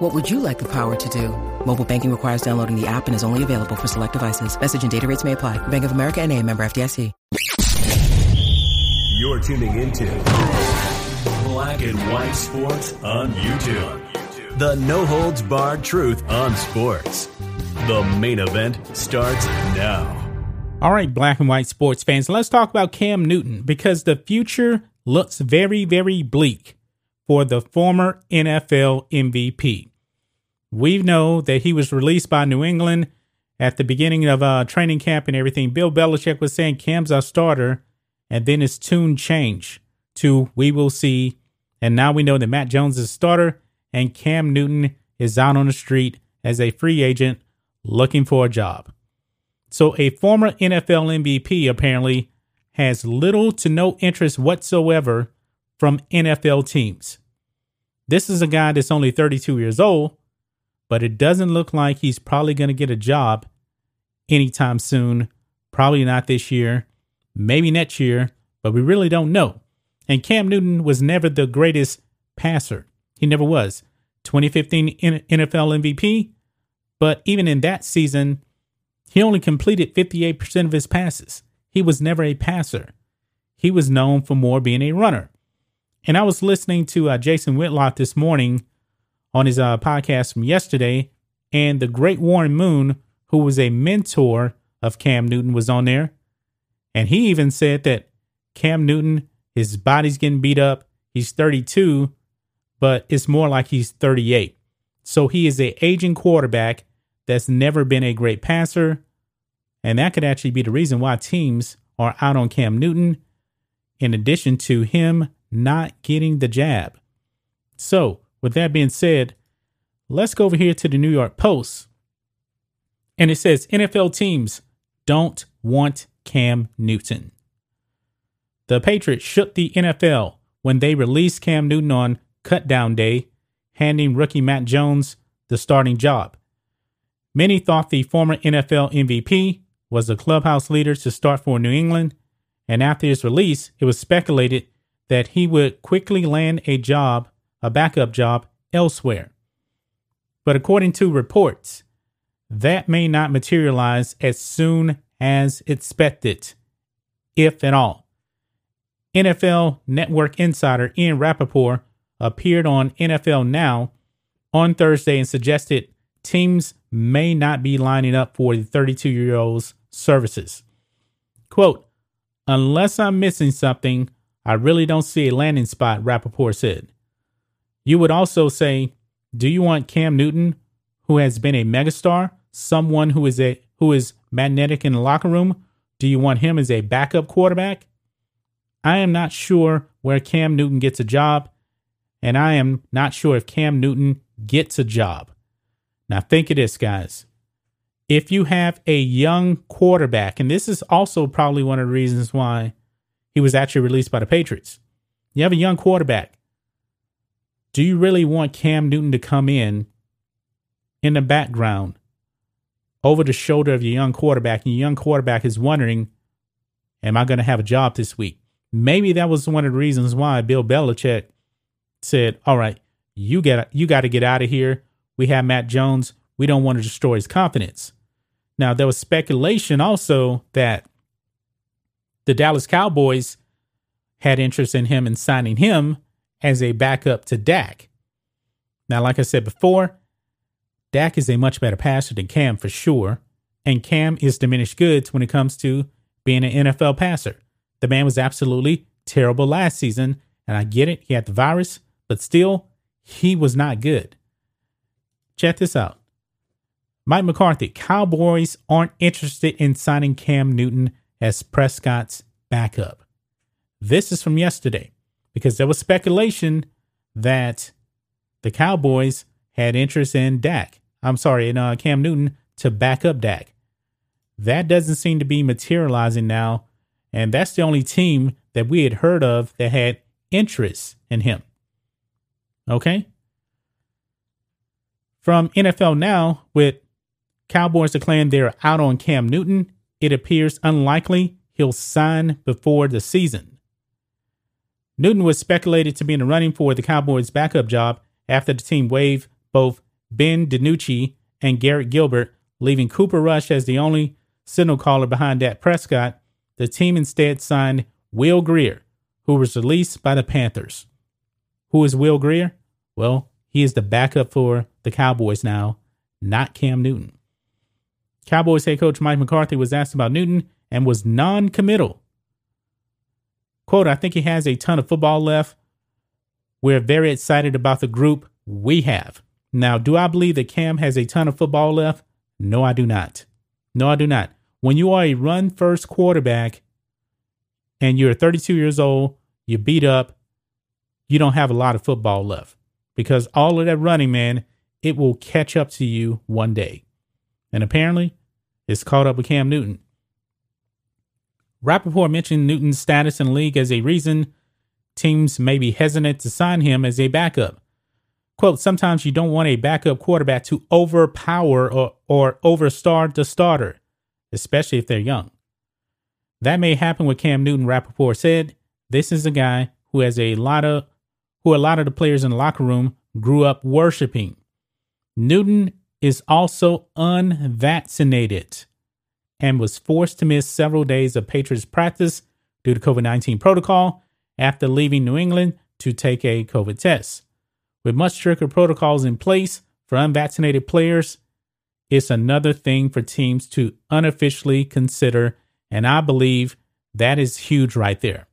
What would you like the power to do? Mobile banking requires downloading the app and is only available for select devices. Message and data rates may apply. Bank of America and a member FDIC. You're tuning into Black and White Sports on YouTube. The no holds barred truth on sports. The main event starts now. All right, black and white sports fans, let's talk about Cam Newton because the future looks very, very bleak for the former NFL MVP. We know that he was released by New England at the beginning of uh, training camp and everything. Bill Belichick was saying Cam's our starter, and then his tune changed to we will see. And now we know that Mac Jones is a starter and Cam Newton is out on the street as a free agent looking for a job. So, a former NFL MVP apparently has little to no interest whatsoever from NFL teams. This is a guy that's only 32 years old, but it doesn't look like he's probably going to get a job anytime soon. Probably not this year, maybe next year, but we really don't know. And Cam Newton was never the greatest passer. He never was. 2015 NFL MVP, but even in that season, he only completed 58% of his passes. He was never a passer. He was known for more being a runner. And I was listening to uh, Jason Whitlock this morning on his uh, podcast from yesterday, and the great Warren Moon, who was a mentor of Cam Newton, was on there. And he even said that Cam Newton, his body's getting beat up. He's 32, but it's more like he's 38. So he is a aging quarterback that's never been a great passer. And that could actually be the reason why teams are out on Cam Newton, in addition to him not getting the jab. So, with that being said, let's go over here to the New York Post. And it says NFL teams don't want Cam Newton. The Patriots shook the NFL when they released Cam Newton on cutdown day, handing rookie Mac Jones the starting job. Many thought the former NFL MVP was the clubhouse leader to start for New England, and after his release, it was speculated that he would quickly land a job, a backup job, elsewhere. But according to reports, that may not materialize as soon as expected, if at all. NFL Network insider Ian Rapoport appeared on NFL Now on Thursday and suggested teams may not be lining up for the 32 year old's services. Quote, unless I'm missing something, I really don't see a landing spot, Rapoport said. You would also say, do you want Cam Newton, who has been a megastar, someone who is a who is magnetic in the locker room? Do you want him as a backup quarterback? I am not sure where Cam Newton gets a job, and I am not sure if Cam Newton gets a job. Now think of this, guys. If you have a young quarterback, and this is also probably one of the reasons why he was actually released by the Patriots. You have a young quarterback. Do you really want Cam Newton to come in in the background over the shoulder of your young quarterback, and your young quarterback is wondering, Am I going to have a job this week? Maybe that was one of the reasons why Bill Belichick said, All right, you got you got to get out of here. We have Mac Jones. We don't want to destroy his confidence. Now, there was speculation also that the Dallas Cowboys had interest in him and signing him as a backup to Dak. Now, like I said before, Dak is a much better passer than Cam for sure, and Cam is diminished goods when it comes to being an NFL passer. The man was absolutely terrible last season, and I get it, he had the virus, but still, he was not good. Check this out. Mike McCarthy, Cowboys aren't interested in signing Cam Newton as Prescott's backup. This is from yesterday because there was speculation that the Cowboys had interest in Dak. I'm sorry, in uh, Cam Newton to back up Dak. That doesn't seem to be materializing now And that's the only team that we had heard of that had interest in him. Okay. From NFL Now, with Cowboys declaring they're out on Cam Newton, it appears unlikely he'll sign before the season. Newton was speculated to be in the running for the Cowboys' backup job after the team waived both Ben DiNucci and Garrett Gilbert, leaving Cooper Rush as the only signal caller behind Dak Prescott. The team instead signed Will Grier, who was released by the Panthers. Who is Will Grier? Well, he is the backup for the Cowboys now, not Cam Newton. Cowboys head coach Mike McCarthy was asked about Newton and was non committal. Quote, I think he has a ton of football left. We're very excited about the group we have. Now, do I believe that Cam has a ton of football left? No, I do not. No, I do not. When you are a run first quarterback and you're 32 years old, you're beat up, you don't have a lot of football left because all of that running, man, it will catch up to you one day. And apparently, it's caught up with Cam Newton. Rapoport mentioned Newton's status in the league as a reason teams may be hesitant to sign him as a backup. Quote, sometimes you don't want a backup quarterback to overpower or, or overstar the starter, especially if they're young. That may happen with Cam Newton, Rapoport said. This is a guy who has a lot of who a lot of the players in the locker room grew up worshiping. Newton is also unvaccinated and was forced to miss several days of Patriots practice due to COVID 19 protocol after leaving New England to take a COVID test. With much stricter protocols in place for unvaccinated players, it's another thing for teams to unofficially consider. And I believe that is huge right there.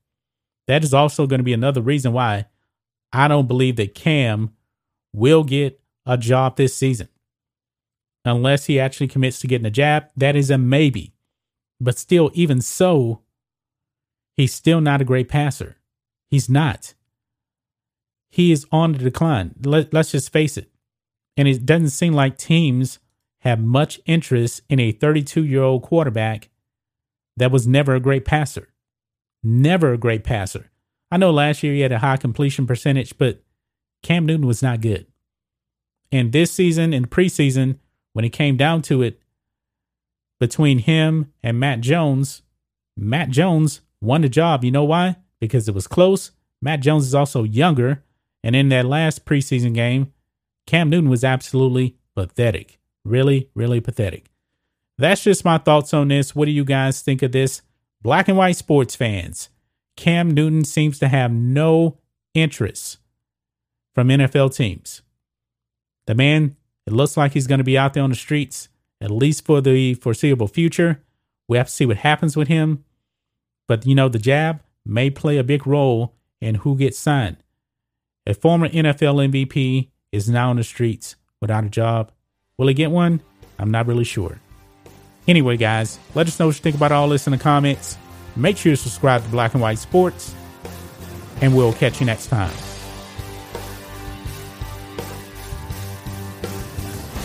That is also going to be another reason why I don't believe that Cam will get a job this season unless he actually commits to getting a jab. That is a maybe. But still, even so, he's still not a great passer. He's not. He is on the decline. Let, let's just face it. And it doesn't seem like teams have much interest in a 32 year old quarterback that was never a great passer. Never a great passer. I know last year he had a high completion percentage, but Cam Newton was not good. And this season, in preseason, when it came down to it, between him and Mac Jones, Mac Jones won the job. You know why? Because it was close. Mac Jones is also younger. And in that last preseason game, Cam Newton was absolutely pathetic. Really, really pathetic. That's just my thoughts on this. What do you guys think of this? Black and white sports fans. Cam Newton seems to have no interest from NFL teams. The man it looks like he's going to be out there on the streets, at least for the foreseeable future. We have to see what happens with him. But, you know, the jab may play a big role in who gets signed. A former NFL MVP is now on the streets without a job. Will he get one? I'm not really sure. Anyway, guys, let us know what you think about all this in the comments. Make sure you subscribe to Black and White Sports, and we'll catch you next time.